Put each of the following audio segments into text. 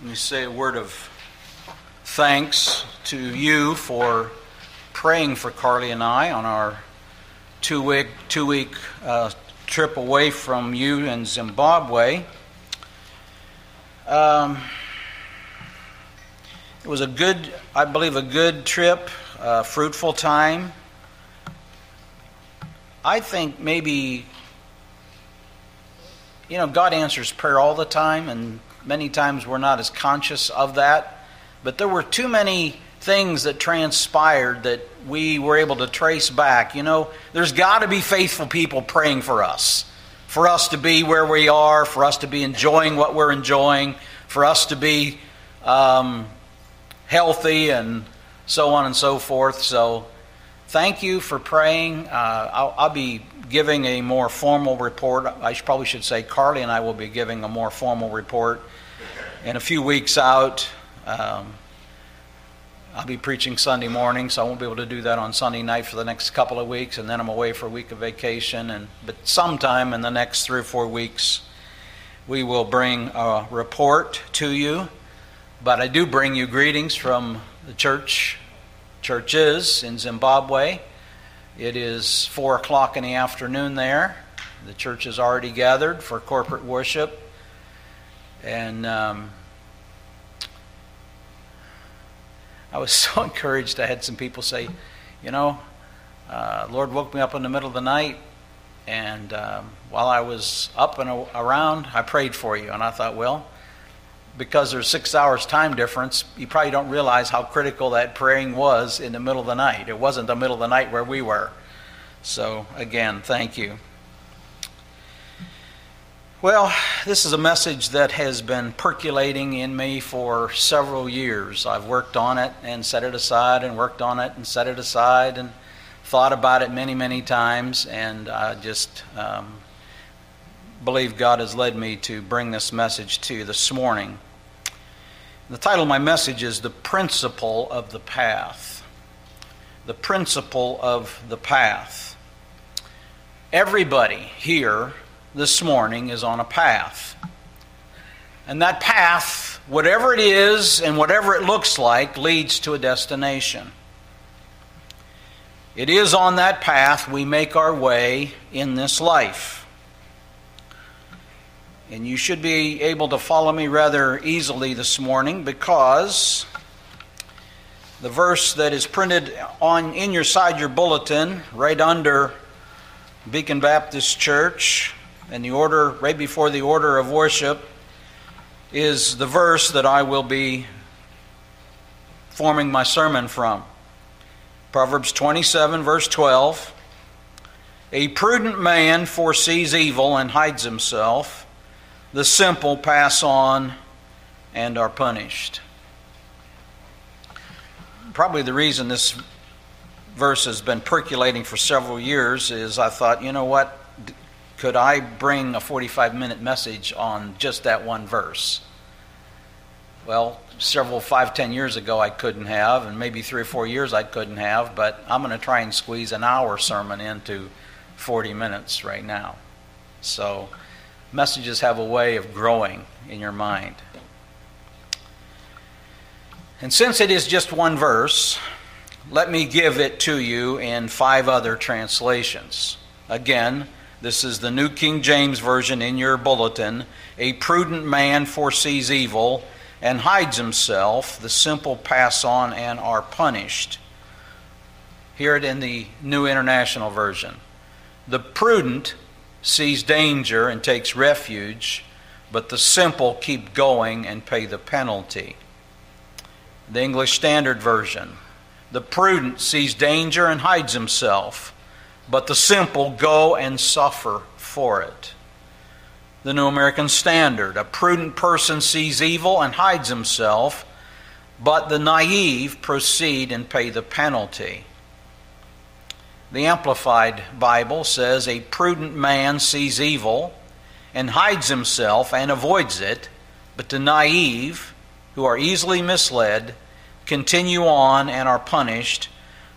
Let me say a word of thanks to you for praying for Carly and I on our two week two week uh, trip away from you in Zimbabwe. Um, it was a good, I believe, a good trip, a fruitful time. I think maybe, you know, God answers prayer all the time, and Many times we're not as conscious of that. But there were too many things that transpired that we were able to trace back. You know, there's got to be faithful people praying for us, for us to be where we are, for us to be enjoying what we're enjoying, for us to be um, healthy, and so on and so forth. So, thank you for praying. Uh, I'll, I'll, be giving a more formal report. I probably should say Carly and I will be giving a more formal report in a few weeks out. Um, I'll be preaching Sunday morning, so I won't be able to do that on Sunday night for the next couple of weeks, and then I'm away for a week of vacation. And but sometime in the next three or four weeks, we will bring a report to you. But I do bring you greetings from the church churches in Zimbabwe. It is four o'clock in the afternoon there. The church is already gathered for corporate worship, and um, I was so encouraged. I had some people say, you know, uh, Lord woke me up in the middle of the night, and um, while I was up and around, I prayed for you. And I thought, well, because there's six hours time difference, you probably don't realize how critical that praying was in the middle of the night. It wasn't the middle of the night where we were. So, again, thank you. Well, this is a message that has been percolating in me for several years. I've worked on it and set it aside and worked on it and set it aside and thought about it many, many times, and I just um, believe God has led me to bring this message to you this morning. The title of my message is The Principle of the Path. The Principle of the Path. Everybody here this morning is on a path. And that path, whatever it is and whatever it looks like, leads to a destination. It is on that path we make our way in this life. And you should be able to follow me rather easily this morning because the verse that is printed on in your side your bulletin right under Beacon Baptist Church and the order, right before the order of worship, is the verse that I will be forming my sermon from. Proverbs 27, verse 12. A prudent man foresees evil and hides himself. The simple pass on and are punished. Probably the reason this verse has been percolating for several years is I thought, you know what? Could I bring a 45 minute message on just that one verse? Well, several, five, ten years ago, I couldn't have, and maybe three or four years I couldn't have, but I'm going to try and squeeze an hour sermon into 40 minutes right now. So, messages have a way of growing in your mind. And since it is just one verse, let me give it to you in five other translations. Again, this is the New King James Version in your bulletin. A prudent man foresees evil and hides himself. The simple pass on and are punished. Hear it in the New International Version. The prudent sees danger and takes refuge, but the simple keep going and pay the penalty. The English Standard Version. The prudent sees danger and hides himself but the simple go and suffer for it. The New American Standard a prudent person sees evil and hides himself, but the naive proceed and pay the penalty. The Amplified Bible says a prudent man sees evil and hides himself and avoids it, but the naive, who are easily misled, continue on and are punished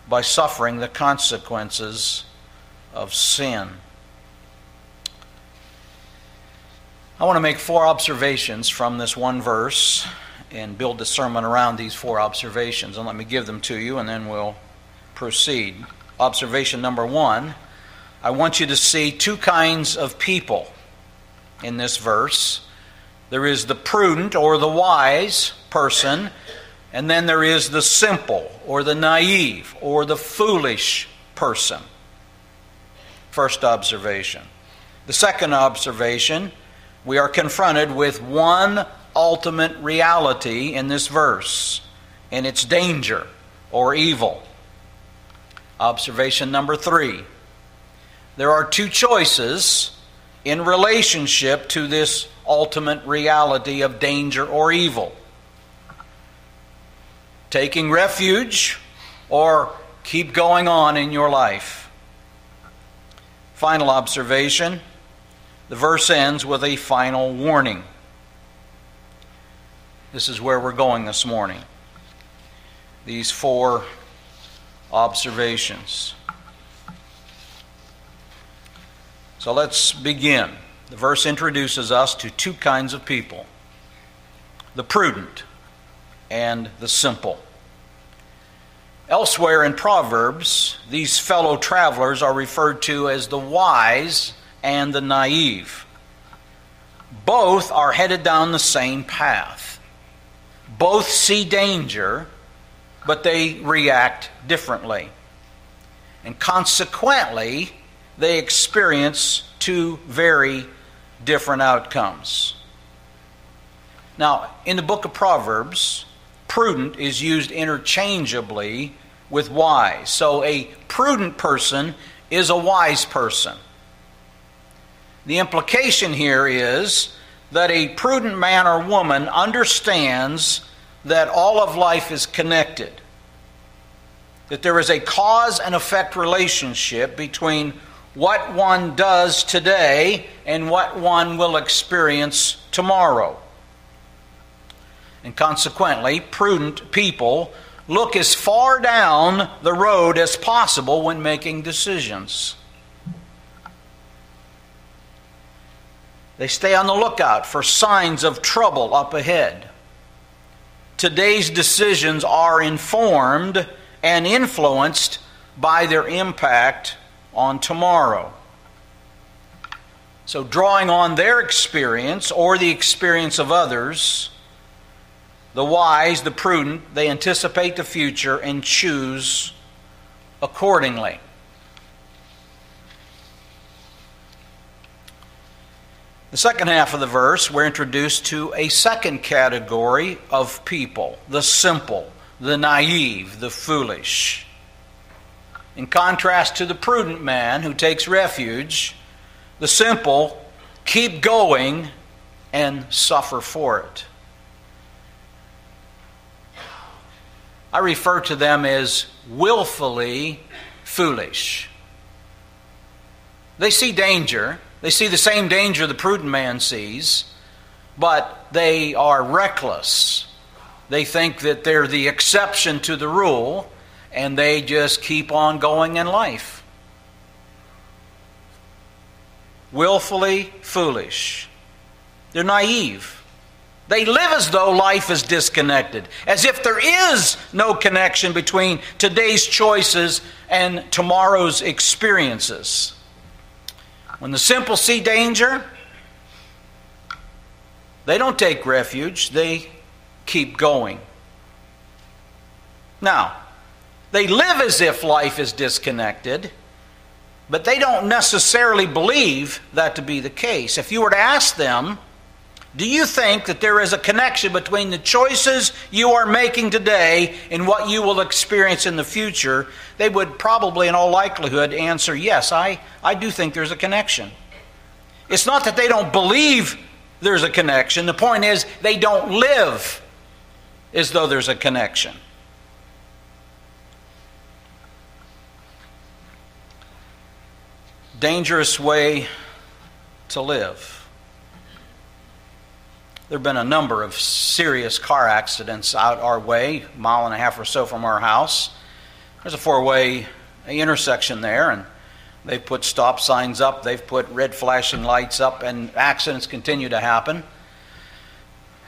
by suffering the consequences of sin. I want to make four observations from this one verse, and build the sermon around these four observations. And let me give them to you, and then we'll proceed. Observation number one I want you to see two kinds of people in this verse. There is the prudent or the wise person, and then there is the simple or the naive or the foolish person. First observation. The second observation, we are confronted with one ultimate reality in this verse, and it's danger or evil. Observation number three there are two choices in relationship to this ultimate reality of danger or evil taking refuge or keep going on in your life. Final observation the verse ends with a final warning. This is where we're going this morning. These four observations. So let's begin. The verse introduces us to two kinds of people the prudent and the simple. Elsewhere in Proverbs, these fellow travelers are referred to as the wise and the naive. Both are headed down the same path. Both see danger, but they react differently. And consequently, they experience two very different outcomes. Now, in the book of Proverbs, prudent is used interchangeably with wise. So, a prudent person is a wise person. The implication here is that a prudent man or woman understands that all of life is connected, that there is a cause and effect relationship between what one does today and what one will experience tomorrow. And consequently, prudent people look as far down the road as possible when making decisions. They stay on the lookout for signs of trouble up ahead. Today's decisions are informed and influenced by their impact on tomorrow. So, drawing on their experience or the experience of others, the wise, the prudent, they anticipate the future and choose accordingly. The second half of the verse, we're introduced to a second category of people the simple, the naive, the foolish. In contrast to the prudent man who takes refuge, the simple keep going and suffer for it. I refer to them as willfully foolish. They see danger, they see the same danger the prudent man sees, but they are reckless. They think that they're the exception to the rule and they just keep on going in life. Willfully foolish. They're naive. They live as though life is disconnected, as if there is no connection between today's choices and tomorrow's experiences. When the simple see danger, they don't take refuge, they keep going. Now, they live as if life is disconnected, but they don't necessarily believe that to be the case. If you were to ask them, do you think that there is a connection between the choices you are making today and what you will experience in the future? They would probably, in all likelihood, answer yes, I, I do think there's a connection. It's not that they don't believe there's a connection, the point is they don't live as though there's a connection. dangerous way to live. There have been a number of serious car accidents out our way, a mile and a half or so from our house. There's a four way intersection there, and they've put stop signs up, they've put red flashing lights up, and accidents continue to happen.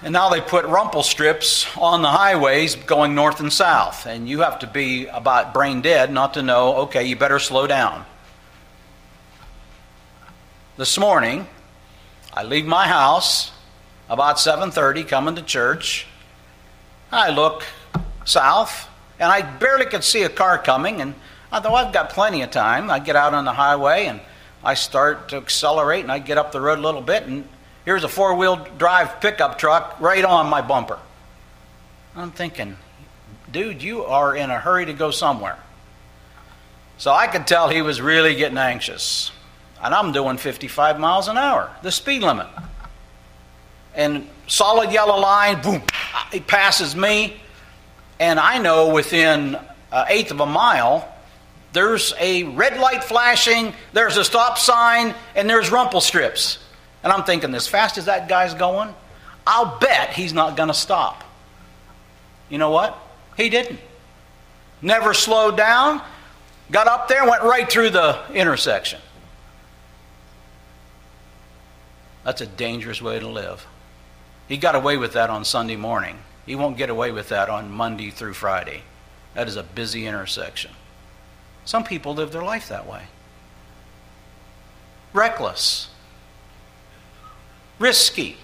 And now they put rumble strips on the highways going north and south. And you have to be about brain dead not to know, okay, you better slow down. This morning, I leave my house about 7:30 coming to church. I look south and I barely could see a car coming and I thought I've got plenty of time. I get out on the highway and I start to accelerate and I get up the road a little bit and Here's a four wheel drive pickup truck right on my bumper. I'm thinking, dude, you are in a hurry to go somewhere. So I could tell he was really getting anxious. And I'm doing 55 miles an hour, the speed limit. And solid yellow line, boom, he passes me. And I know within an eighth of a mile, there's a red light flashing, there's a stop sign, and there's rumble strips. And I'm thinking, as fast as that guy's going, I'll bet he's not going to stop. You know what? He didn't. Never slowed down, got up there, went right through the intersection. That's a dangerous way to live. He got away with that on Sunday morning. He won't get away with that on Monday through Friday. That is a busy intersection. Some people live their life that way. Reckless risky.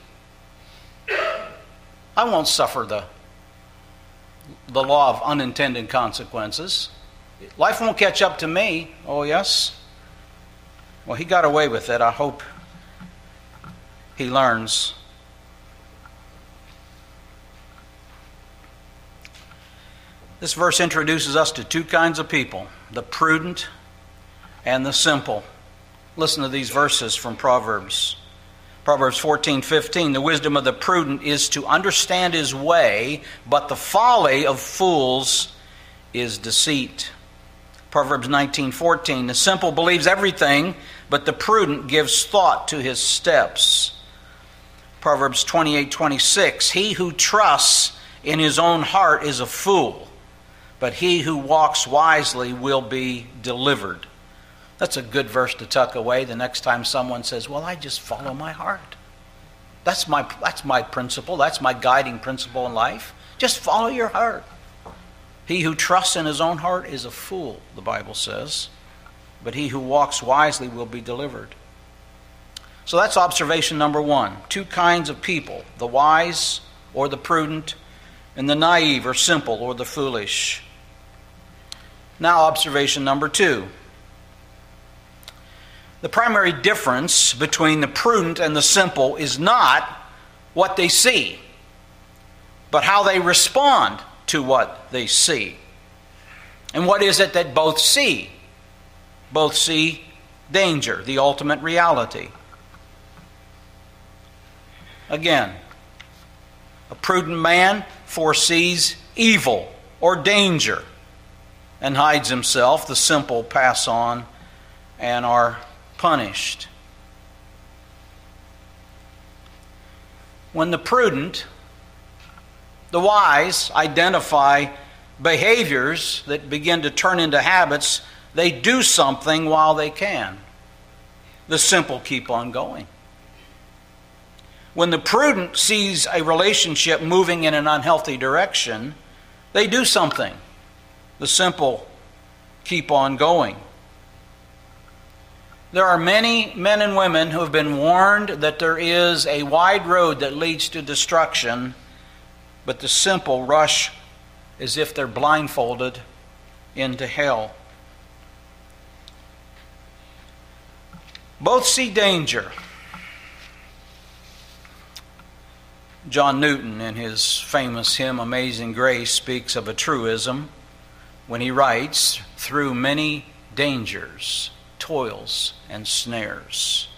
I won't suffer the, the law of unintended consequences. Life won't catch up to me. Oh, yes? Well, he got away with it. I hope he learns. This verse introduces us to two kinds of people the prudent and the simple. Listen to these verses from Proverbs. Proverbs 14, 15, the wisdom of the prudent is to understand his way, but the folly of fools is deceit. Proverbs 19, 14, the simple believes everything, but the prudent gives thought to his steps. Proverbs 28, 26, he who trusts in his own heart is a fool, but he who walks wisely will be delivered. That's a good verse to tuck away the next time someone says, Well, I just follow my heart. That's my, that's my principle. That's my guiding principle in life. Just follow your heart. He who trusts in his own heart is a fool, the Bible says, but he who walks wisely will be delivered. So that's observation number one. Two kinds of people the wise or the prudent, and the naive or simple or the foolish. Now, observation number two the primary difference between the prudent and the simple is not what they see, but how they respond to what they see. And what is it that both see? Both see danger, the ultimate reality. Again, a prudent man foresees evil or danger and hides himself. The simple pass on and are punished. When the prudent, the wise, identify behaviors that begin to turn into habits, they do something while they can. The simple keep on going. When the prudent sees a relationship moving in an unhealthy direction, they do something. The simple keep on going. There are many men and women who have been warned that there is a wide road that leads to destruction, but the simple rush as if they're blindfolded into hell. Both see danger. John Newton, in his famous hymn Amazing Grace, speaks of a truism when he writes, Through many dangers toils and snares.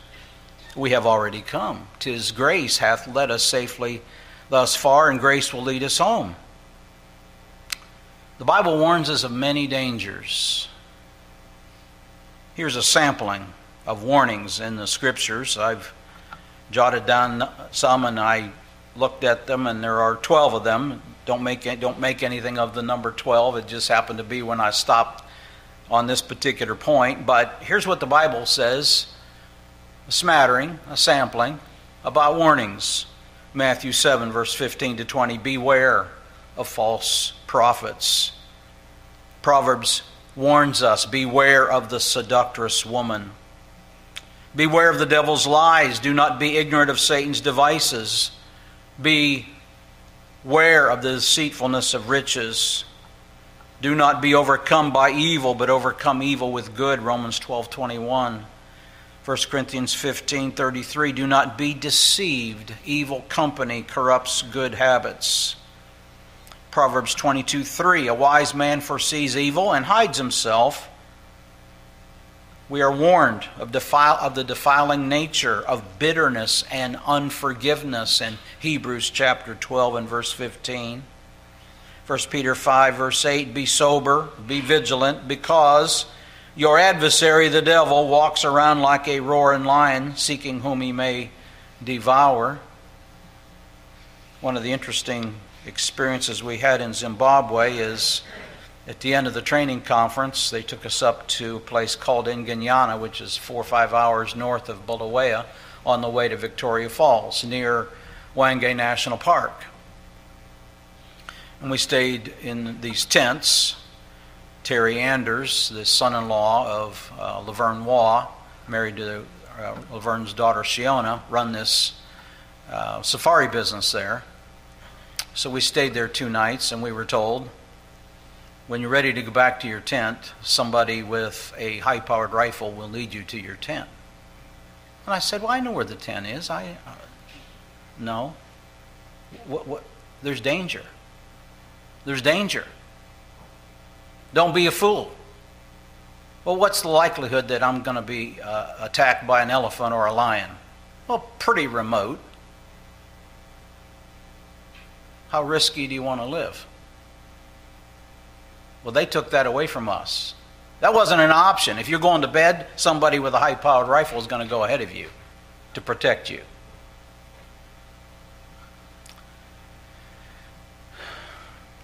We have already come. Tis grace hath led us safely thus far, and grace will lead us home. The Bible warns us of many dangers. Here's a sampling of warnings in the scriptures. I've jotted down some and I looked at them, and there are 12 of them. Don't make, don't make anything of the number 12. It just happened to be when I stopped on this particular point, but here's what the Bible says a smattering, a sampling about warnings. Matthew 7, verse 15 to 20 Beware of false prophets. Proverbs warns us Beware of the seductress woman. Beware of the devil's lies. Do not be ignorant of Satan's devices. Beware of the deceitfulness of riches. Do not be overcome by evil, but overcome evil with good. Romans 12 21. 1 Corinthians 15 33. Do not be deceived. Evil company corrupts good habits. Proverbs 22 3. A wise man foresees evil and hides himself we are warned of, defile, of the defiling nature of bitterness and unforgiveness in Hebrews chapter 12 and verse 15. 1 Peter 5, verse 8 Be sober, be vigilant, because your adversary, the devil, walks around like a roaring lion, seeking whom he may devour. One of the interesting experiences we had in Zimbabwe is at the end of the training conference, they took us up to a place called Inganyana, which is four or five hours north of Bulawayo, on the way to Victoria Falls, near Hwange National Park. And we stayed in these tents. Terry Anders, the son in law of uh, Laverne Waugh, married to uh, Laverne's daughter Shiona, run this uh, safari business there. So we stayed there two nights, and we were told when you're ready to go back to your tent, somebody with a high powered rifle will lead you to your tent. And I said, Well, I know where the tent is. I. Uh, no. What, what? There's danger. There's danger. Don't be a fool. Well, what's the likelihood that I'm going to be uh, attacked by an elephant or a lion? Well, pretty remote. How risky do you want to live? Well, they took that away from us. That wasn't an option. If you're going to bed, somebody with a high powered rifle is going to go ahead of you to protect you.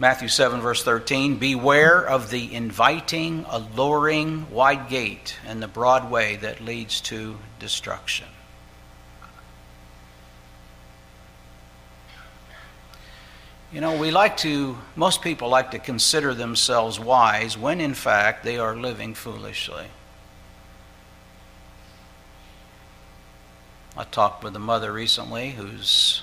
Matthew 7, verse 13 Beware of the inviting, alluring wide gate and the broad way that leads to destruction. You know, we like to, most people like to consider themselves wise when in fact they are living foolishly. I talked with a mother recently whose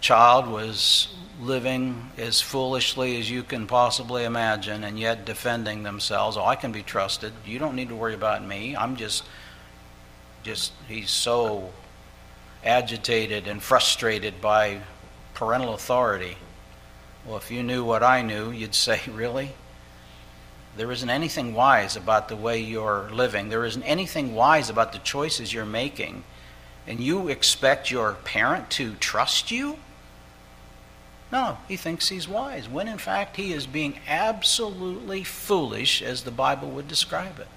child was living as foolishly as you can possibly imagine and yet defending themselves. Oh, I can be trusted. You don't need to worry about me. I'm just, just, he's so agitated and frustrated by parental authority. Well, if you knew what I knew, you'd say, Really? There isn't anything wise about the way you're living. There isn't anything wise about the choices you're making. And you expect your parent to trust you? No, he thinks he's wise, when in fact he is being absolutely foolish, as the Bible would describe it.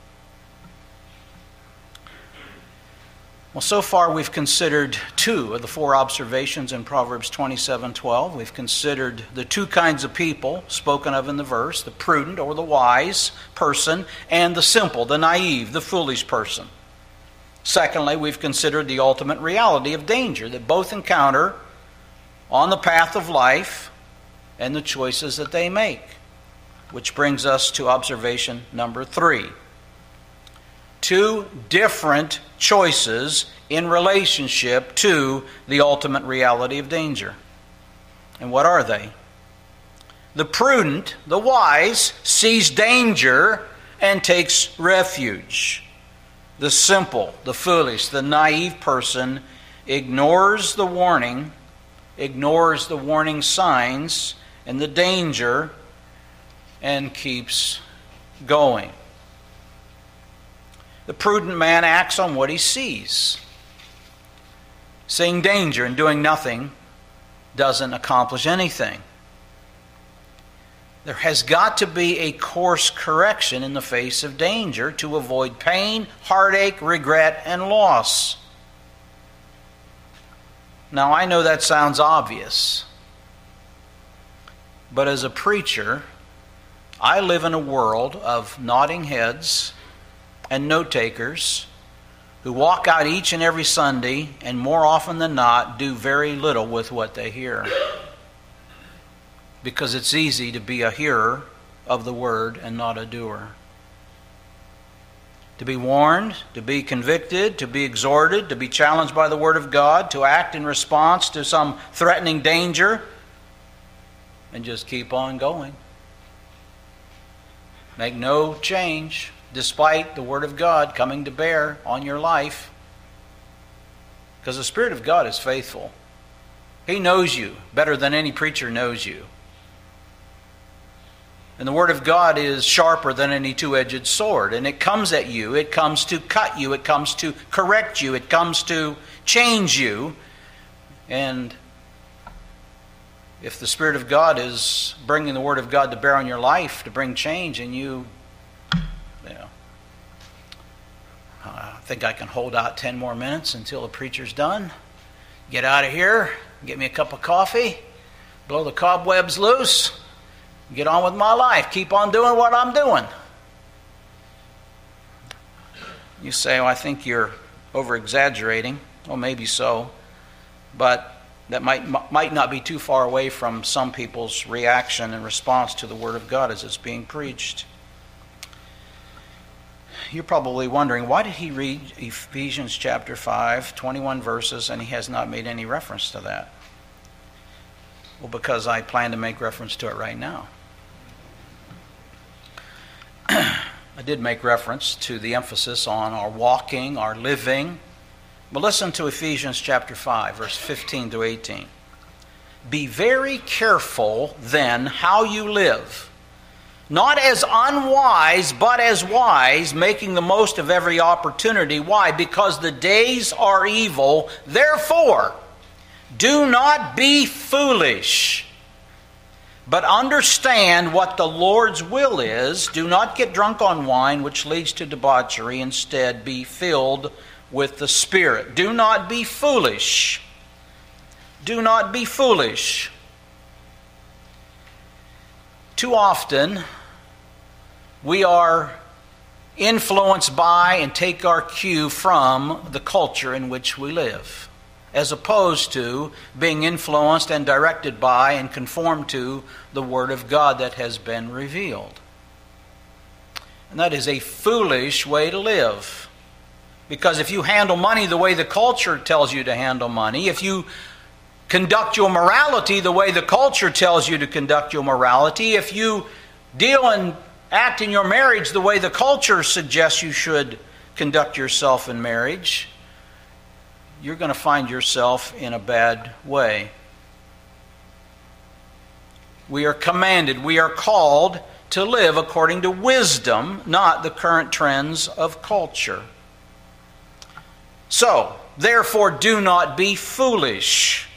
Well, so far we've considered two of the four observations in Proverbs 27:12. We've considered the two kinds of people spoken of in the verse, the prudent or the wise person, and the simple, the naive, the foolish person. Secondly, we've considered the ultimate reality of danger that both encounter on the path of life and the choices that they make. Which brings us to observation number 3 two different choices in relationship to the ultimate reality of danger. And what are they? The prudent, the wise, sees danger and takes refuge. The simple, the foolish, the naive person ignores the warning, ignores the warning signs and the danger, and keeps going. The prudent man acts on what he sees. Seeing danger and doing nothing doesn't accomplish anything. There has got to be a course correction in the face of danger to avoid pain, heartache, regret, and loss. Now, I know that sounds obvious, but as a preacher, I live in a world of nodding heads and note takers who walk out each and every Sunday and more often than not do very little with what they hear. Because it's easy to be a hearer of the word and not a doer. To be warned, to be convicted, to be exhorted, to be challenged by the word of God, to act in response to some threatening danger, and just keep on going. Make no change despite the Word of God coming to bear on your life. Because the Spirit of God is faithful. He knows you better than any preacher knows you. And the Word of God is sharper than any two edged sword. And it comes at you, it comes to cut you, it comes to correct you, it comes to change you. And if the Spirit of God is bringing the Word of God to bear on your life to bring change, and you, you I think I can hold out 10 more minutes until the preacher's done. Get out of here, get me a cup of coffee, blow the cobwebs loose, get on with my life, keep on doing what I'm doing. You say, well, I think you're over exaggerating. Well, maybe so. But that might, might not be too far away from some people's reaction and response to the Word of God as it's being preached. You're probably wondering why did he read Ephesians chapter 5, 21 verses, and he has not made any reference to that? Well, because I plan to make reference to it right now. I did make reference to the emphasis on our walking, our living, but listen to Ephesians chapter 5, verse 15 to 18. Be very careful then how you live, not as unwise, but as wise, making the most of every opportunity. Why? Because the days are evil. Therefore, do not be foolish, but understand what the Lord's will is. Do not get drunk on wine, which leads to debauchery. Instead, be filled with the Spirit. Do not be foolish. Do not be foolish. Too often, we are influenced by and take our cue from the culture in which we live, as opposed to being influenced and directed by and conformed to the Word of God that has been revealed. And that is a foolish way to live. Because if you handle money the way the culture tells you to handle money, if you conduct your morality the way the culture tells you to conduct your morality, if you deal and act in your marriage the way the culture suggests you should conduct yourself in marriage, you're going to find yourself in a bad way. We are commanded, we are called to live according to wisdom, not the current trends of culture. So, therefore, do not be foolish.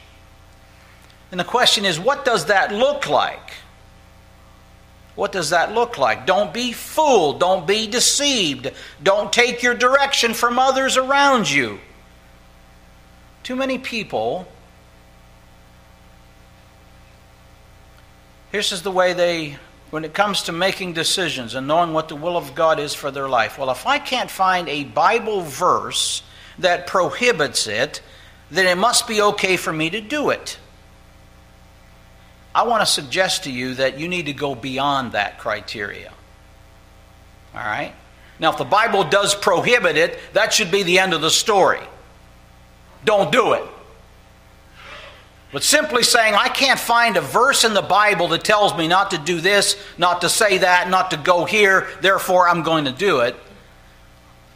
And the question is, what does that look like? What does that look like? Don't be fooled. Don't be deceived. Don't take your direction from others around you. Too many people, this is the way they, when it comes to making decisions and knowing what the will of God is for their life. Well, if I can't find a Bible verse that prohibits it, then it must be okay for me to do it. I want to suggest to you that you need to go beyond that criteria. All right? Now, if the Bible does prohibit it, that should be the end of the story. Don't do it. But simply saying, I can't find a verse in the Bible that tells me not to do this, not to say that, not to go here, therefore I'm going to do it,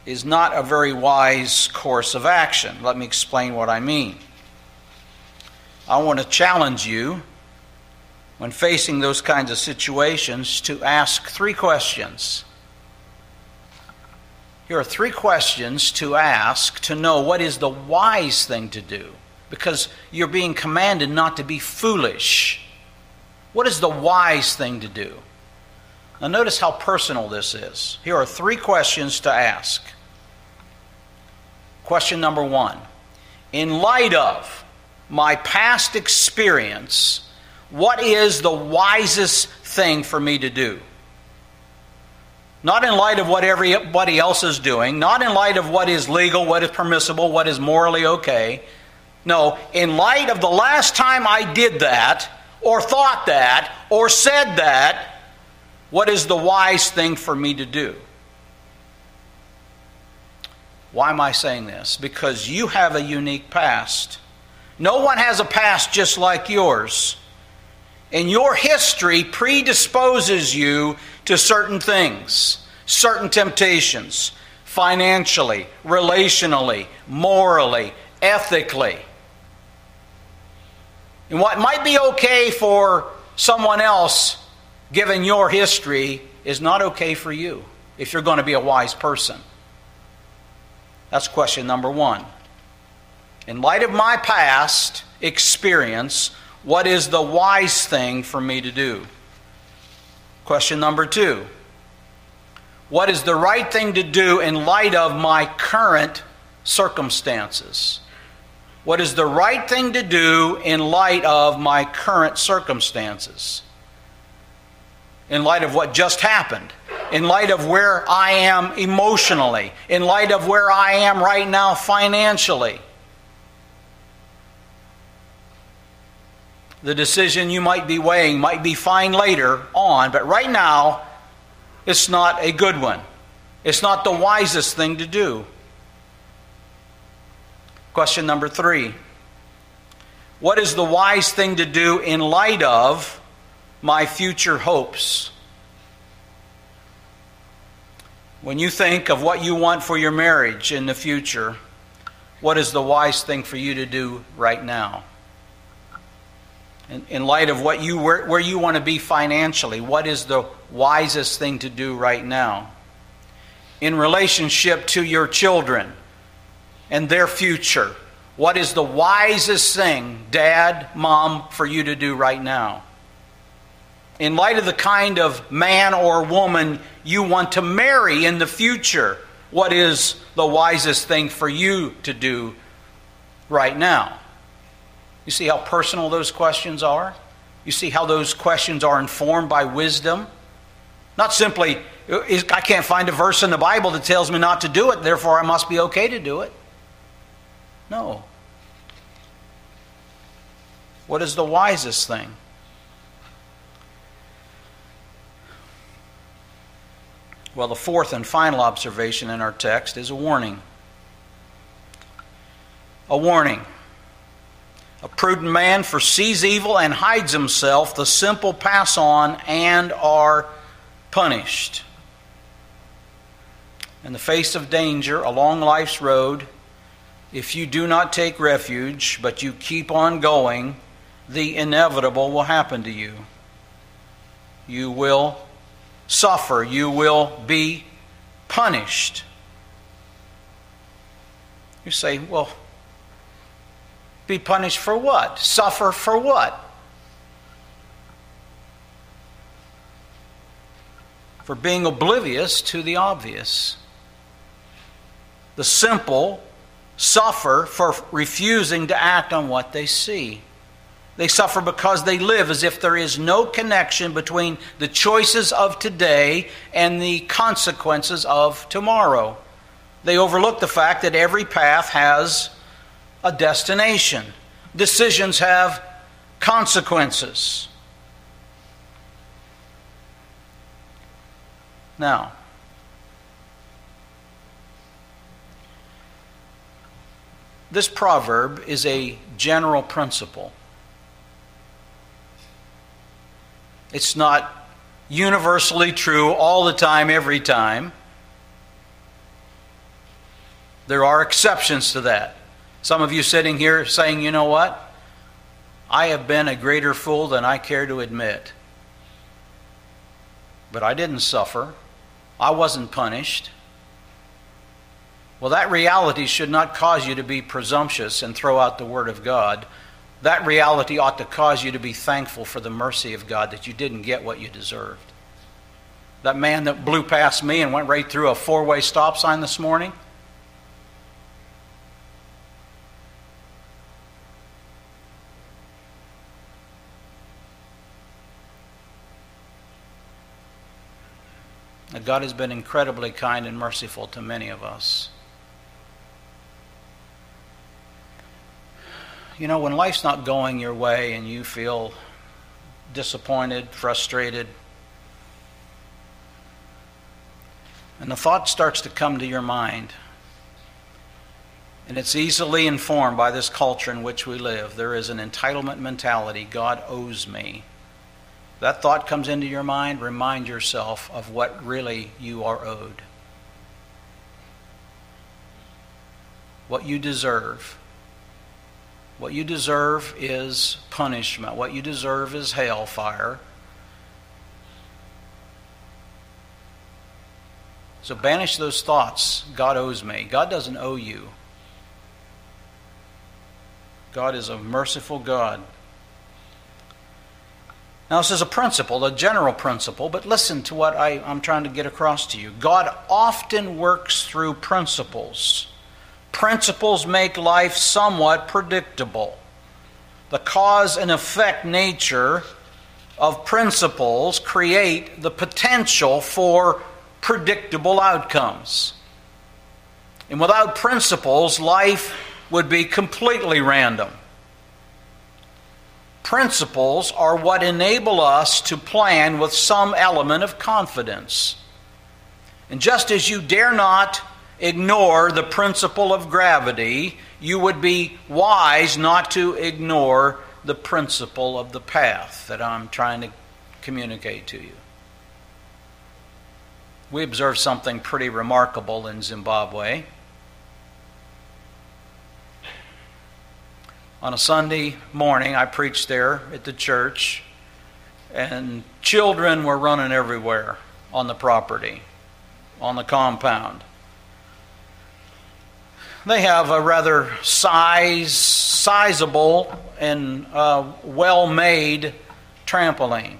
is not a very wise course of action. Let me explain what I mean. I want to challenge you when facing those kinds of situations to ask three questions. Here are three questions to ask to know what is the wise thing to do because you're being commanded not to be foolish. What is the wise thing to do? Now, notice how personal this is. Here are three questions to ask. Question number one In light of my past experience, what is the wisest thing for me to do? not in light of what everybody else is doing, not in light of what is legal, what is permissible, what is morally okay. No, in light of the last time I did that, or thought that, or said that, what is the wise thing for me to do? Why am I saying this? Because you have a unique past. No one has a past just like yours. And your history predisposes you to certain things, certain temptations, financially, relationally, morally, ethically. And what might be okay for someone else, given your history, is not okay for you if you're going to be a wise person. That's question number one. In light of my past experience, what is the wise thing for me to do? Question number two What is the right thing to do in light of my current circumstances? What is the right thing to do in light of my current circumstances? In light of what just happened? In light of where I am emotionally? In light of where I am right now financially? The decision you might be weighing might be fine later on, but right now, it's not a good one. It's not the wisest thing to do. Question number three What is the wise thing to do in light of my future hopes? When you think of what you want for your marriage in the future, what is the wise thing for you to do right now? In, in light of what you where, where you want to be financially what is the wisest thing to do right now? In relationship to your children and their future what is the wisest thing dad mom for you to do right now? In light of the kind of man or woman you want to marry in the future what is the wisest thing for you to do right now you see how personal those questions are? You see how those questions are informed by wisdom? Not simply, I can't find a verse in the Bible that tells me not to do it, therefore I must be okay to do it. No. What is the wisest thing? Well, the fourth and final observation in our text is a warning. A warning. A prudent man foresees evil and hides himself. The simple pass on and are punished. In the face of danger along life's road, if you do not take refuge, but you keep on going, the inevitable will happen to you. You will suffer, you will be punished. You say, well, be punished for what? Suffer for what? For being oblivious to the obvious. The simple suffer for refusing to act on what they see. They suffer because they live as if there is no connection between the choices of today and the consequences of tomorrow. They overlook the fact that every path has a destination. Decisions have consequences. Now, this proverb is a general principle. It's not universally true all the time, every time. There are exceptions to that. Some of you sitting here saying, you know what? I have been a greater fool than I care to admit. But I didn't suffer. I wasn't punished. Well, that reality should not cause you to be presumptuous and throw out the Word of God. That reality ought to cause you to be thankful for the mercy of God that you didn't get what you deserved. That man that blew past me and went right through a four way stop sign this morning, God has been incredibly kind and merciful to many of us. You know, when life's not going your way and you feel disappointed, frustrated, and the thought starts to come to your mind, and it's easily informed by this culture in which we live. There is an entitlement mentality God owes me. That thought comes into your mind, remind yourself of what really you are owed. What you deserve. What you deserve is punishment. What you deserve is hellfire. So banish those thoughts. God owes me. God doesn't owe you. God is a merciful God. Now, this is a principle, a general principle, but listen to what I, am trying to get across to you. God often works through principles. Principles make life somewhat predictable. The cause and effect nature of principles create the potential for predictable outcomes. And without principles, life would be completely random. Principles are what enable us to plan with some element of confidence. And just as you dare not ignore the principle of gravity, you would be wise not to ignore the principle of the path that I'm trying to communicate to you. We observed something pretty remarkable in Zimbabwe. On a Sunday morning, I preached there at the church, and children were running everywhere on the property, on the compound. They have a rather size, sizable and uh, well made trampoline.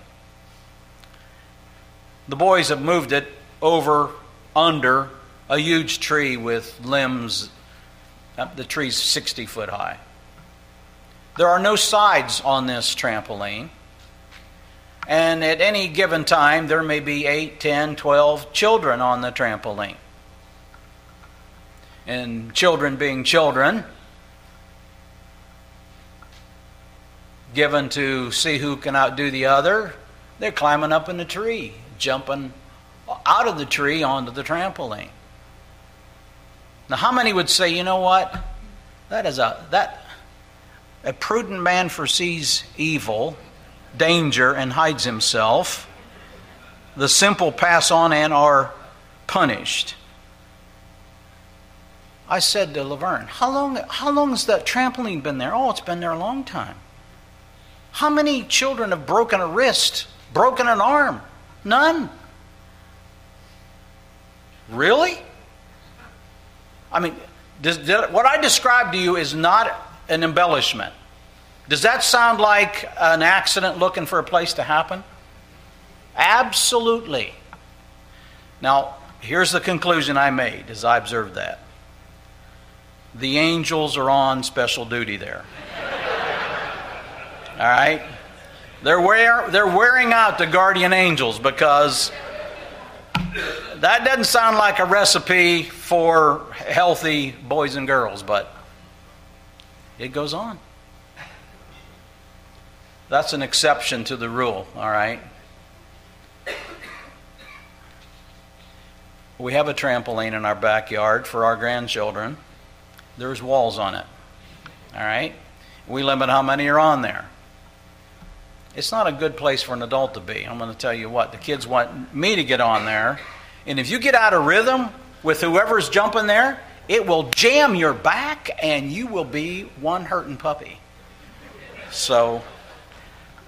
The boys have moved it over under a huge tree with limbs. The tree's 60 foot high. There are no sides on this trampoline. And at any given time, there may be 8, 10, 12 children on the trampoline. And children being children, given to see who can outdo the other, they're climbing up in the tree, jumping out of the tree onto the trampoline. Now, how many would say, you know what? That is a that a prudent man foresees evil, danger, and hides himself. The simple pass on and are punished. I said to Laverne, how long, how long has that trampoline been there? Oh, it's been there a long time. How many children have broken a wrist, broken an arm? None. Really? I mean, does, what I described to you is not an embellishment. Does that sound like an accident looking for a place to happen? Absolutely. Now, here's the conclusion I made as I observed that the angels are on special duty there. All right? They're, wear, they're wearing out the guardian angels because that doesn't sound like a recipe for healthy boys and girls, but it goes on. That's an exception to the rule, all right? We have a trampoline in our backyard for our grandchildren. There's walls on it, all right? We limit how many are on there. It's not a good place for an adult to be. I'm going to tell you what, the kids want me to get on there. And if you get out of rhythm with whoever's jumping there, it will jam your back and you will be one hurting puppy. So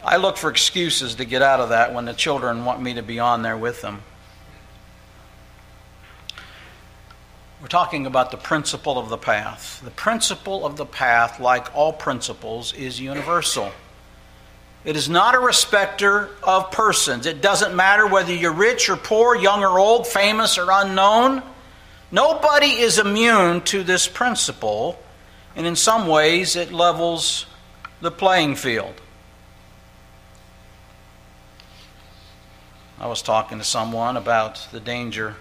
I look for excuses to get out of that when the children want me to be on there with them. We're talking about the principle of the path. The principle of the path, like all principles, is universal. It is not a respecter of persons. It doesn't matter whether you're rich or poor, young or old, famous or unknown. Nobody is immune to this principle, and in some ways it levels the playing field. I was talking to someone about the danger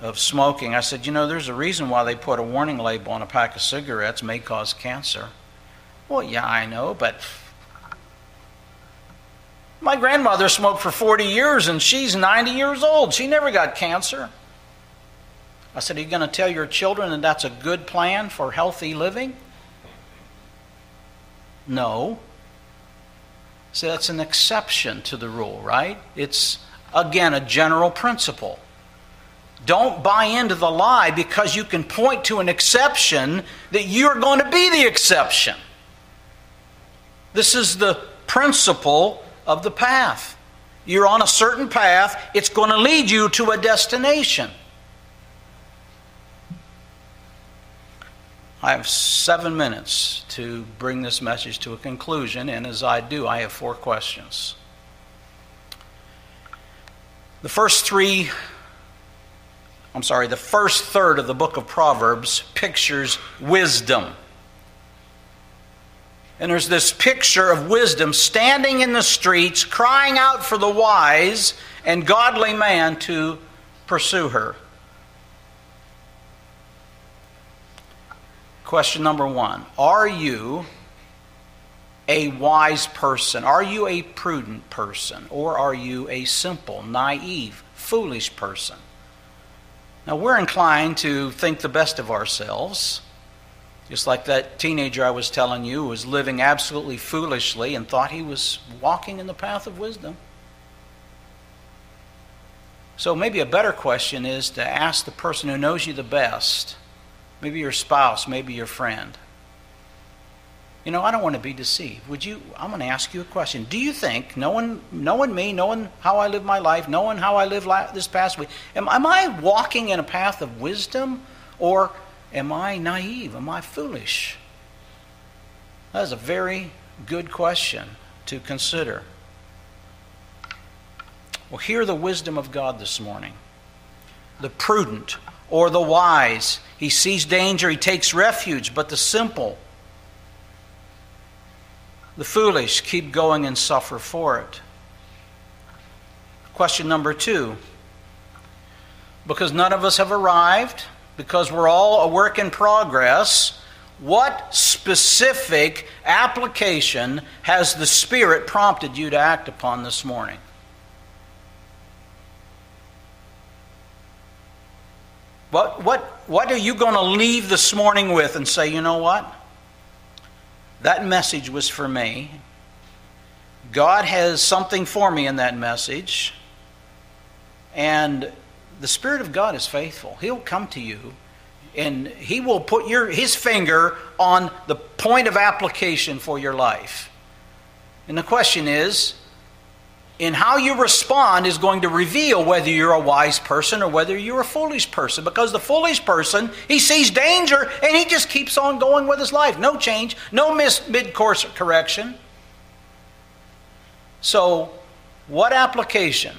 of smoking. I said, You know, there's a reason why they put a warning label on a pack of cigarettes may cause cancer. Well, yeah, I know, but my grandmother smoked for 40 years and she's 90 years old. She never got cancer. I said, Are you going to tell your children that that's a good plan for healthy living? No. So that's an exception to the rule, right? It's, again, a general principle. Don't buy into the lie because you can point to an exception that you're going to be the exception. This is the principle of the path. You're on a certain path, it's going to lead you to a destination. I have seven minutes to bring this message to a conclusion, and as I do, I have four questions. The first three, I'm sorry, the first third of the book of Proverbs pictures wisdom. And there's this picture of wisdom standing in the streets, crying out for the wise and godly man to pursue her. Question number one Are you a wise person? Are you a prudent person? Or are you a simple, naive, foolish person? Now, we're inclined to think the best of ourselves. Just like that teenager I was telling you was living absolutely foolishly and thought he was walking in the path of wisdom. So, maybe a better question is to ask the person who knows you the best maybe your spouse, maybe your friend. You know, I don't want to be deceived. Would you? I'm going to ask you a question. Do you think, knowing, knowing me, knowing how I live my life, knowing how I lived this past week, am, am I walking in a path of wisdom or am I naive? Am I foolish? That is a very good question to consider. Well, hear the wisdom of God this morning. The prudent or the wise. He sees danger, he takes refuge, but the simple, the foolish, keep going and suffer for it. Question number two because none of us have arrived, because we're all a work in progress, what specific application has the Spirit prompted you to act upon this morning? What, what, what are you going to leave this morning with and say, you know what? That message was for me. God has something for me in that message. And the Spirit of God is faithful. He'll come to you and He will put your, His finger on the point of application for your life. And the question is in how you respond is going to reveal whether you're a wise person or whether you're a foolish person. Because the foolish person, he sees danger and he just keeps on going with his life. No change, no mid course correction. So, what application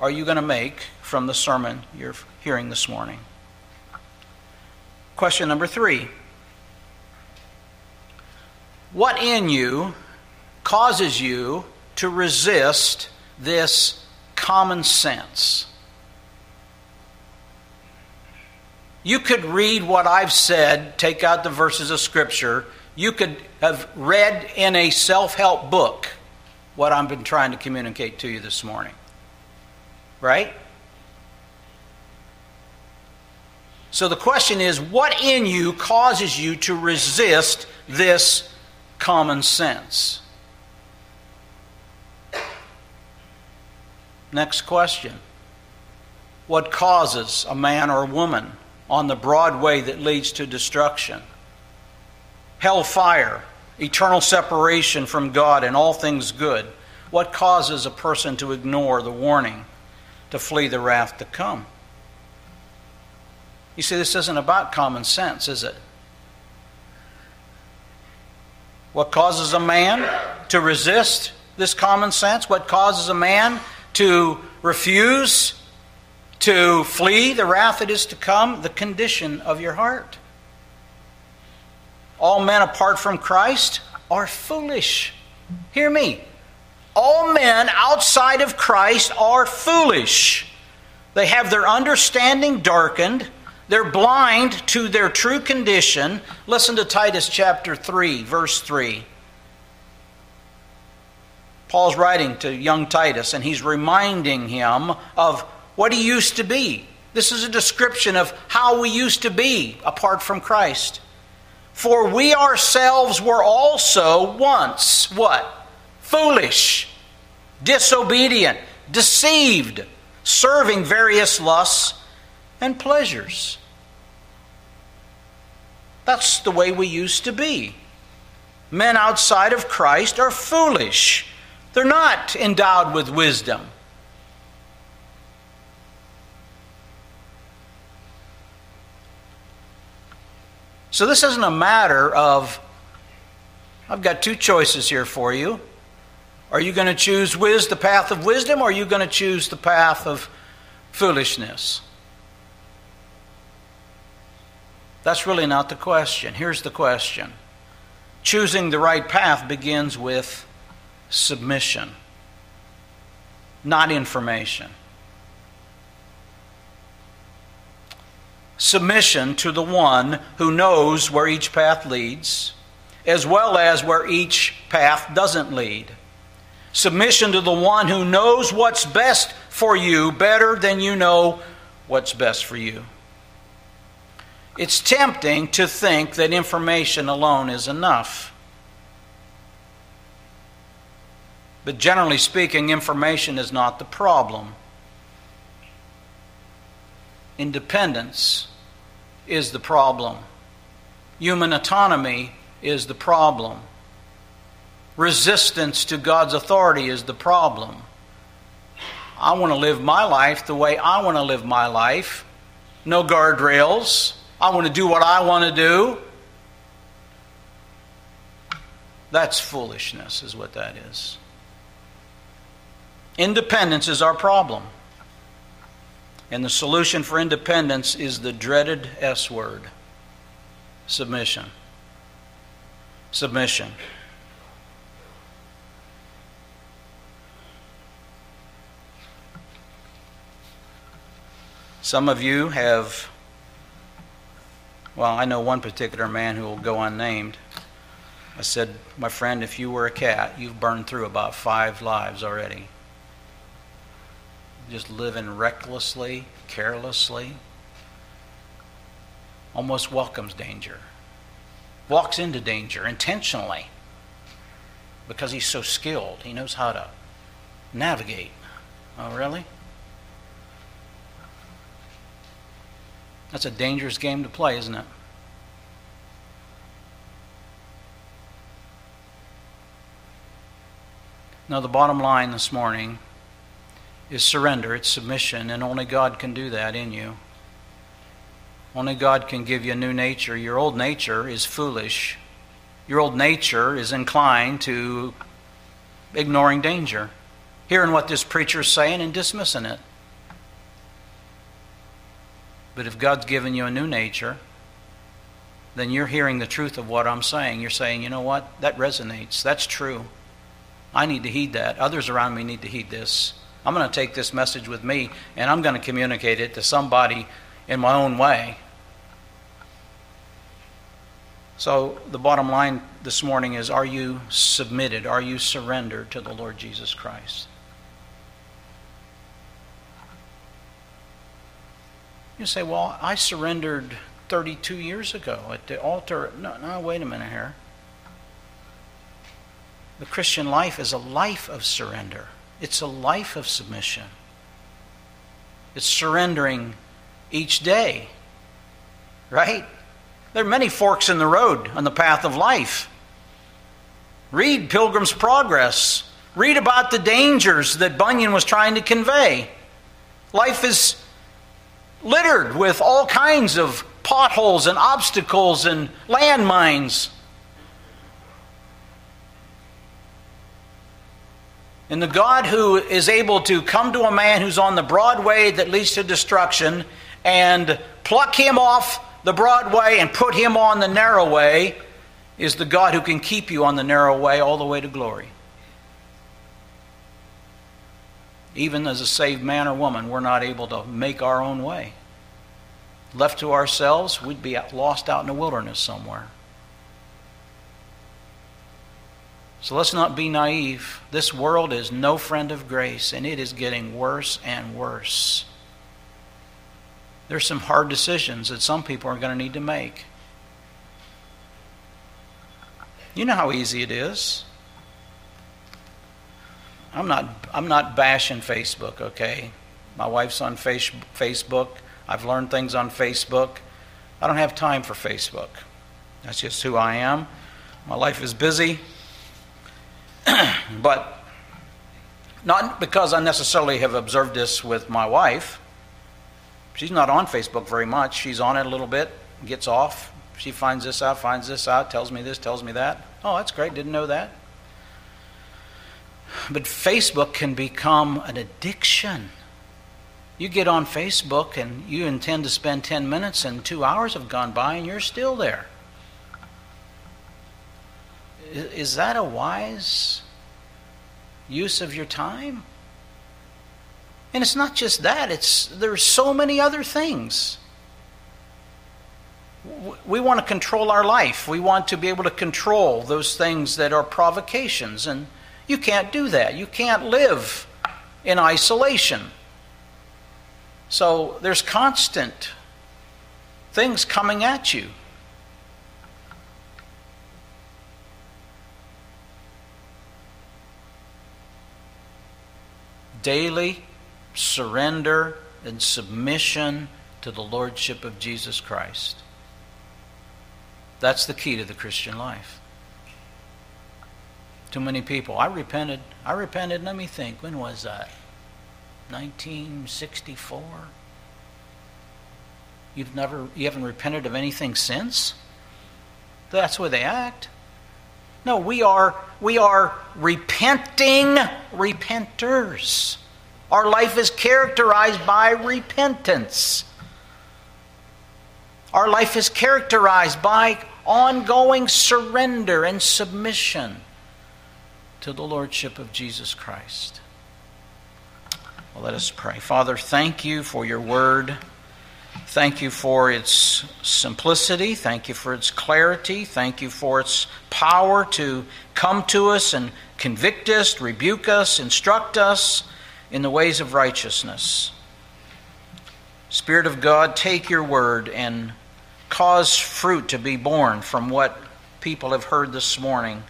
are you going to make from the sermon you're hearing this morning? Question number three What in you causes you to resist this common sense. You could read what I've said, take out the verses of Scripture. You could have read in a self help book what I've been trying to communicate to you this morning. Right? So the question is what in you causes you to resist this common sense? Next question What causes a man or woman on the broad way that leads to destruction? Hellfire, eternal separation from God and all things good. What causes a person to ignore the warning to flee the wrath to come? You see, this isn't about common sense, is it? What causes a man to resist this common sense? What causes a man to refuse to flee the wrath that is to come, the condition of your heart. All men apart from Christ are foolish. Hear me. All men outside of Christ are foolish. They have their understanding darkened. They're blind to their true condition. Listen to Titus chapter 3, verse 3. Paul's writing to young Titus, and he's reminding him of what he used to be. This is a description of how we used to be apart from Christ. For we ourselves were also once what? Foolish, disobedient, deceived, serving various lusts and pleasures. That's the way we used to be. Men outside of Christ are foolish. They're not endowed with wisdom. So this isn't a matter of, I've got two choices here for you. Are you going to choose wiz, the path of wisdom, or are you going to choose the path of foolishness? That's really not the question. Here's the question Choosing the right path begins with submission, not information. submission to the one who knows where each path leads, as well as where each path doesn't lead. Submission to the one who knows what's best for you better than you know what's best for you. It's tempting to think that information alone is enough. But generally speaking, information is not the problem. Independence is the problem. Human autonomy is the problem. Resistance to God's authority is the problem. I want to live my life the way I want to live my life. No guardrails. I want to do what I want to do. That's foolishness, is what that is. Independence is our problem. And the solution for independence is the dreaded S word submission. Submission. Some of you have, well, I know one particular man who will go unnamed. I said, My friend, if you were a cat, you've burned through about five lives already just living recklessly, carelessly, almost welcomes danger, walks into danger intentionally because he's so skilled. He knows how to navigate. Oh, really? That's a dangerous game to play, isn't it? Now, the bottom line this morning is surrender, it's submission, and only God can do that in you. Only God can give you a new nature. Your old nature is foolish. Your old nature is inclined to ignoring danger, hearing what this preacher is saying and dismissing it. But if God's given you a new nature, then you're hearing the truth of what I'm saying. You're saying, you know what? That resonates. That's true. I need to heed that. Others around me need to heed this. I'm going to take this message with me and I'm going to communicate it to somebody in my own way. So, the bottom line this morning is Are you submitted? Are you surrendered to the Lord Jesus Christ? You say, Well, I surrendered 32 years ago at the altar. No, no, wait a minute here. The Christian life is a life of surrender. It's a life of submission. It's surrendering each day. Right? There are many forks in the road on the path of life. Read Pilgrim's Progress. Read about the dangers that Bunyan was trying to convey. Life is littered with all kinds of potholes and obstacles and landmines. And the God who is able to come to a man who's on the broad way that leads to destruction and pluck him off the broad way and put him on the narrow way is the God who can keep you on the narrow way all the way to glory. even as a saved man or woman, we're not able to make our own way. Left to ourselves, we'd be lost out in the wilderness somewhere. So let's not be naive. This world is no friend of grace, and it is getting worse and worse. There's some hard decisions that some people are going to need to make. You know how easy it is. I'm not, I'm not bashing Facebook, okay? My wife's on face, Facebook. I've learned things on Facebook. I don't have time for Facebook. That's just who I am. My life is busy. but not because I necessarily have observed this with my wife. She's not on Facebook very much. She's on it a little bit, gets off. She finds this out, finds this out, tells me this, tells me that. Oh, that's great. Didn't know that. But Facebook can become an addiction. You get on Facebook and you intend to spend 10 minutes, and two hours have gone by, and you're still there. Is that a wise use of your time? And it's not just that, it's there's so many other things. We want to control our life. We want to be able to control those things that are provocations. And you can't do that. You can't live in isolation. So there's constant things coming at you. Daily surrender and submission to the Lordship of Jesus Christ. That's the key to the Christian life. Too many people. I repented. I repented. Let me think. When was that? 1964. You've never. You haven't repented of anything since. That's where they act. No, we are, we are repenting repenters. Our life is characterized by repentance. Our life is characterized by ongoing surrender and submission to the Lordship of Jesus Christ. Well, let us pray. Father, thank you for your word. Thank you for its simplicity. Thank you for its clarity. Thank you for its power to come to us and convict us, rebuke us, instruct us in the ways of righteousness. Spirit of God, take your word and cause fruit to be borne from what people have heard this morning.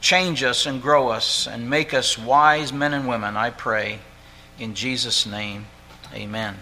Change us and grow us and make us wise men and women, I pray. In Jesus' name, amen.